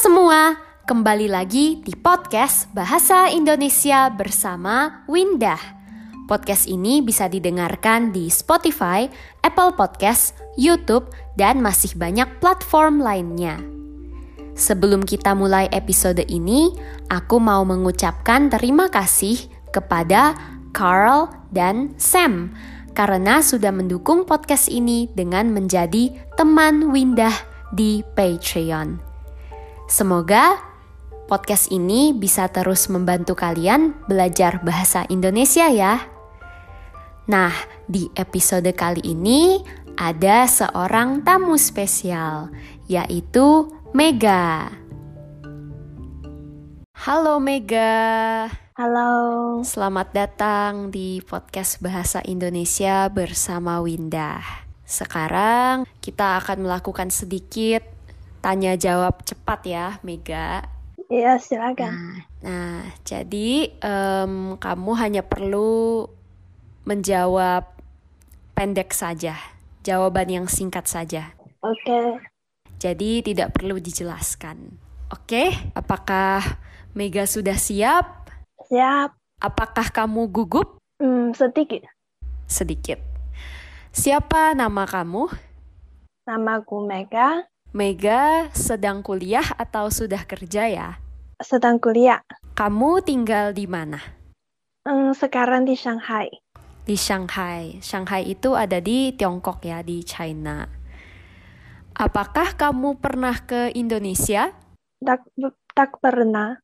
semua, kembali lagi di podcast Bahasa Indonesia bersama Windah. Podcast ini bisa didengarkan di Spotify, Apple Podcast, YouTube, dan masih banyak platform lainnya. Sebelum kita mulai episode ini, aku mau mengucapkan terima kasih kepada Carl dan Sam karena sudah mendukung podcast ini dengan menjadi teman Windah di Patreon. Semoga podcast ini bisa terus membantu kalian belajar bahasa Indonesia ya. Nah, di episode kali ini ada seorang tamu spesial, yaitu Mega. Halo Mega. Halo. Selamat datang di podcast Bahasa Indonesia bersama Windah. Sekarang kita akan melakukan sedikit tanya jawab cepat ya, Mega. Iya, silakan. Nah, nah jadi um, kamu hanya perlu menjawab pendek saja, jawaban yang singkat saja. Oke. Okay. Jadi tidak perlu dijelaskan. Oke, okay? apakah Mega sudah siap? Siap. Apakah kamu gugup? Hmm, sedikit. Sedikit. Siapa nama kamu? Namaku Mega. Mega sedang kuliah atau sudah kerja ya? Sedang kuliah. Kamu tinggal di mana? Hmm, sekarang di Shanghai. Di Shanghai. Shanghai itu ada di Tiongkok ya, di China. Apakah kamu pernah ke Indonesia? Tak, tak pernah.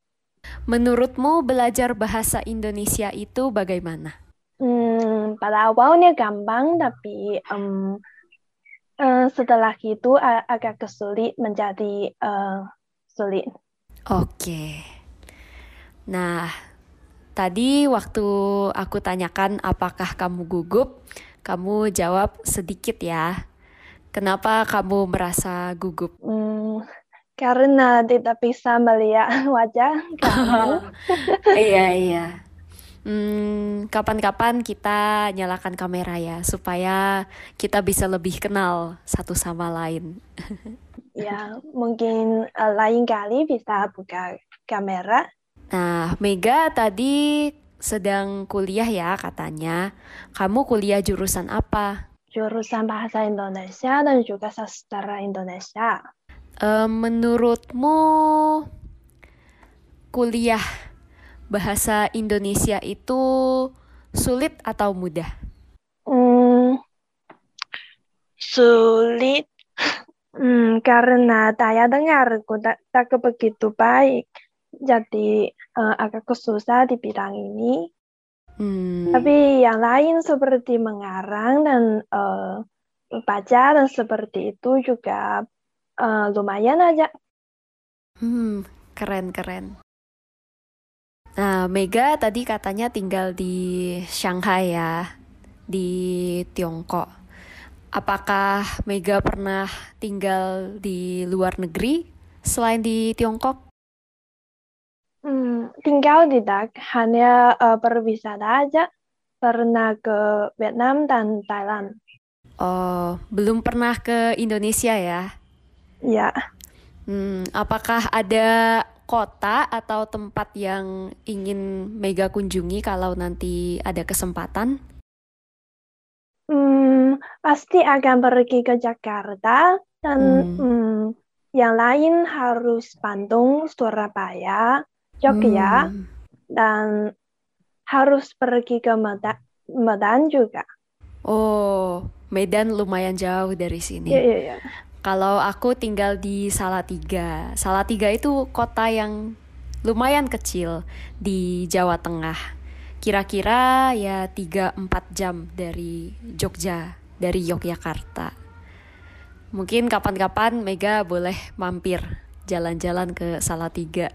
Menurutmu belajar bahasa Indonesia itu bagaimana? Hmm, pada awalnya gampang, tapi um, Uh, setelah itu uh, agak kesulit menjadi uh, sulit. Oke. Nah, tadi waktu aku tanyakan apakah kamu gugup, kamu jawab sedikit ya. Kenapa kamu merasa gugup? Hmm, karena tidak bisa melihat wajah kamu. iya, iya. Hmm, kapan-kapan kita nyalakan kamera ya supaya kita bisa lebih kenal satu sama lain. ya, mungkin uh, lain kali bisa buka kamera. Nah, Mega tadi sedang kuliah ya katanya. Kamu kuliah jurusan apa? Jurusan Bahasa Indonesia dan juga Sastra Indonesia. Uh, menurutmu kuliah bahasa Indonesia itu sulit atau mudah? Hmm, sulit hmm, karena daya dengarku tak, tak begitu baik. Jadi uh, agak susah di bidang ini. Hmm. Tapi yang lain seperti mengarang dan uh, baca dan seperti itu juga uh, lumayan aja. Hmm, keren keren. Nah, Mega tadi katanya tinggal di Shanghai ya, di Tiongkok. Apakah Mega pernah tinggal di luar negeri selain di Tiongkok? Hmm, tinggal tidak, hanya uh, berwisata aja. Pernah ke Vietnam dan Thailand. Oh, belum pernah ke Indonesia ya? Ya. Hmm, apakah ada kota atau tempat yang ingin Mega kunjungi kalau nanti ada kesempatan? Hmm, pasti akan pergi ke Jakarta dan hmm. Hmm, yang lain harus Bandung, Surabaya, Jogja, hmm. dan harus pergi ke Medan, Medan juga. Oh, Medan lumayan jauh dari sini. Iya, iya, iya. Kalau aku tinggal di Salatiga. Salatiga itu kota yang lumayan kecil di Jawa Tengah. Kira-kira ya 3-4 jam dari Jogja, dari Yogyakarta. Mungkin kapan-kapan Mega boleh mampir jalan-jalan ke Salatiga.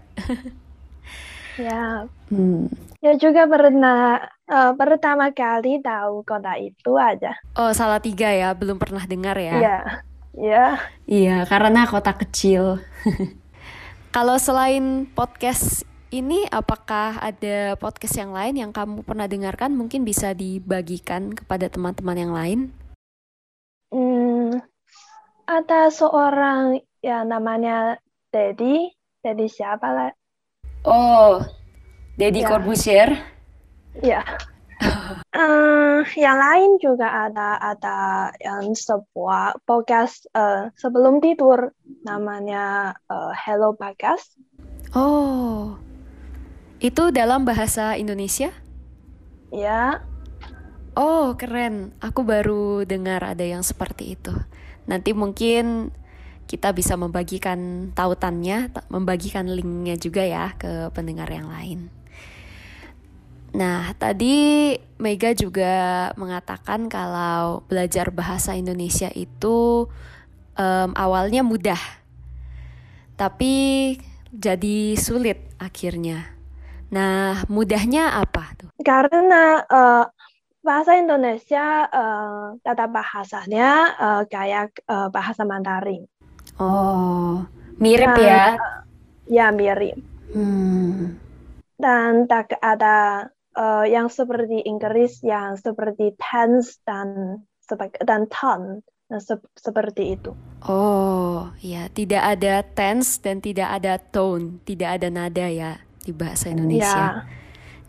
ya, hmm. ya juga pernah uh, pertama kali tahu kota itu aja. Oh, Salatiga ya, belum pernah dengar ya? Iya. Ya. Iya, karena kota kecil. Kalau selain podcast ini, apakah ada podcast yang lain yang kamu pernah dengarkan? Mungkin bisa dibagikan kepada teman-teman yang lain. Hmm, ada seorang ya namanya Dedi. Deddy siapa lah? Oh, Deddy ya. Corbusier? Ya. Uh, yang lain juga ada ada yang sebuah podcast uh, sebelum tidur namanya uh, Hello Podcast. Oh, itu dalam bahasa Indonesia? Ya. Oh, keren. Aku baru dengar ada yang seperti itu. Nanti mungkin kita bisa membagikan tautannya, membagikan linknya juga ya ke pendengar yang lain. Nah, tadi Mega juga mengatakan kalau belajar bahasa Indonesia itu um, awalnya mudah, tapi jadi sulit akhirnya. Nah, mudahnya apa tuh? Karena uh, bahasa Indonesia uh, tata bahasanya uh, kayak uh, bahasa Mandarin. Oh, mirip Dan, ya? Uh, ya mirip. Hmm. Dan tak ada uh, yang seperti Inggris yang seperti tense dan dan tone nah, se seperti itu. Oh, ya, tidak ada tense dan tidak ada tone, tidak ada nada ya di bahasa Indonesia. Ya.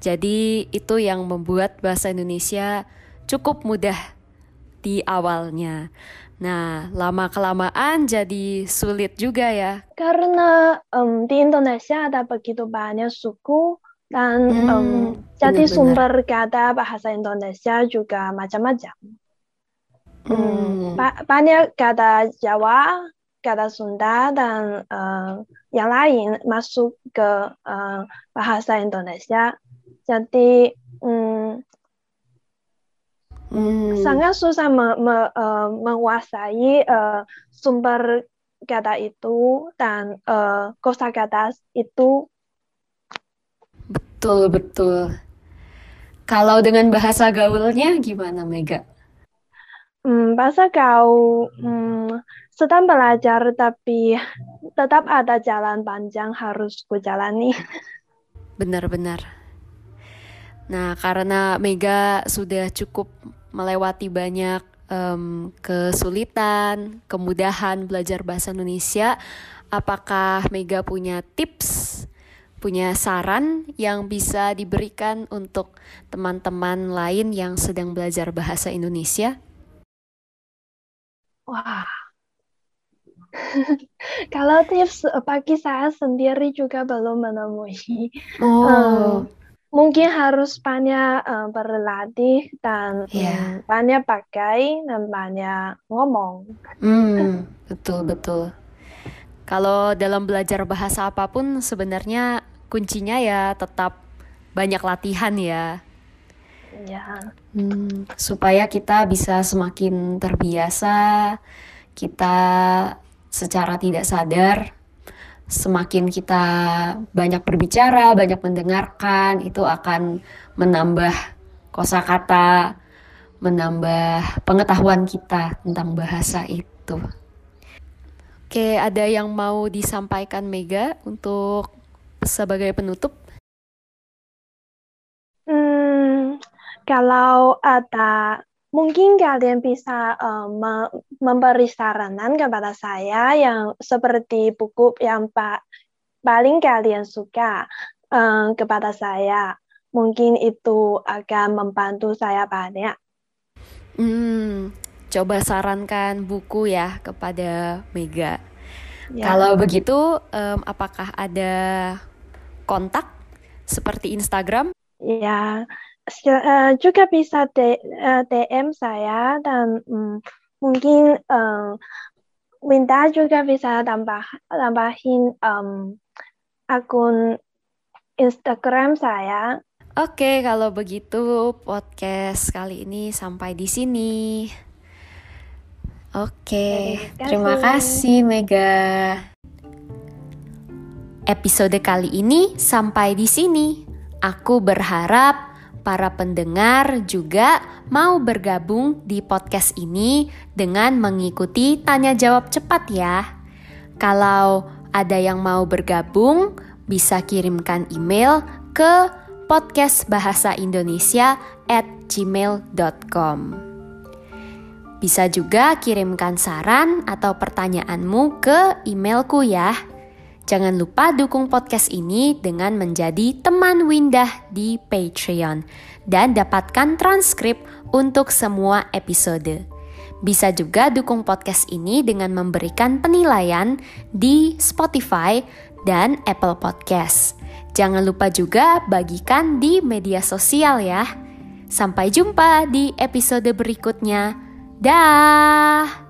Jadi itu yang membuat bahasa Indonesia cukup mudah di awalnya. Nah, lama kelamaan jadi sulit juga ya. Karena um, di Indonesia ada begitu banyak suku dan hmm, um, jadi sumber kata bahasa Indonesia juga macam-macam. Hmm. Ba banyak kata Jawa, kata Sunda dan uh, yang lain masuk ke uh, bahasa Indonesia. Jadi um, hmm. sangat susah me me uh, menguasai uh, sumber kata itu dan uh, kosakata itu Betul, betul. Kalau dengan bahasa gaulnya gimana, Mega? Hmm, bahasa gaul hmm, sedang belajar tapi tetap ada jalan panjang harus kujalani. Benar-benar. Nah, karena Mega sudah cukup melewati banyak um, kesulitan, kemudahan belajar bahasa Indonesia, apakah Mega punya tips punya saran yang bisa diberikan untuk teman-teman lain yang sedang belajar bahasa Indonesia? Wah, kalau tips bagi saya sendiri juga belum menemui. Oh. Um, mungkin harus banyak um, berlatih dan yeah. um, banyak pakai dan banyak ngomong. Hmm, betul betul. Kalau dalam belajar bahasa apa pun sebenarnya kuncinya ya tetap banyak latihan ya. Ya. Hmm, supaya kita bisa semakin terbiasa, kita secara tidak sadar semakin kita banyak berbicara, banyak mendengarkan, itu akan menambah kosakata, menambah pengetahuan kita tentang bahasa itu. Oke, ada yang mau disampaikan Mega untuk sebagai penutup? Hmm, kalau ada mungkin kalian bisa uh, me memberi saranan kepada saya yang seperti buku yang pa paling kalian suka uh, kepada saya. Mungkin itu akan membantu saya banyak. Hmm, coba sarankan buku ya kepada Mega. Ya. Kalau begitu, um, apakah ada kontak seperti Instagram? Ya, uh, juga bisa DM eh, saya dan um, mungkin um, Winda juga bisa tambah tambahin um, akun Instagram saya. Oke, kalau begitu podcast kali ini sampai di sini. Oke, terima kasih Mega. Episode kali ini sampai di sini. Aku berharap para pendengar juga mau bergabung di podcast ini dengan mengikuti tanya jawab cepat ya. Kalau ada yang mau bergabung, bisa kirimkan email ke podcastbahasaindonesia at gmail.com. Bisa juga kirimkan saran atau pertanyaanmu ke emailku ya Jangan lupa dukung podcast ini dengan menjadi teman Windah di Patreon dan dapatkan transkrip untuk semua episode. Bisa juga dukung podcast ini dengan memberikan penilaian di Spotify dan Apple Podcast. Jangan lupa juga bagikan di media sosial ya. Sampai jumpa di episode berikutnya. Dah.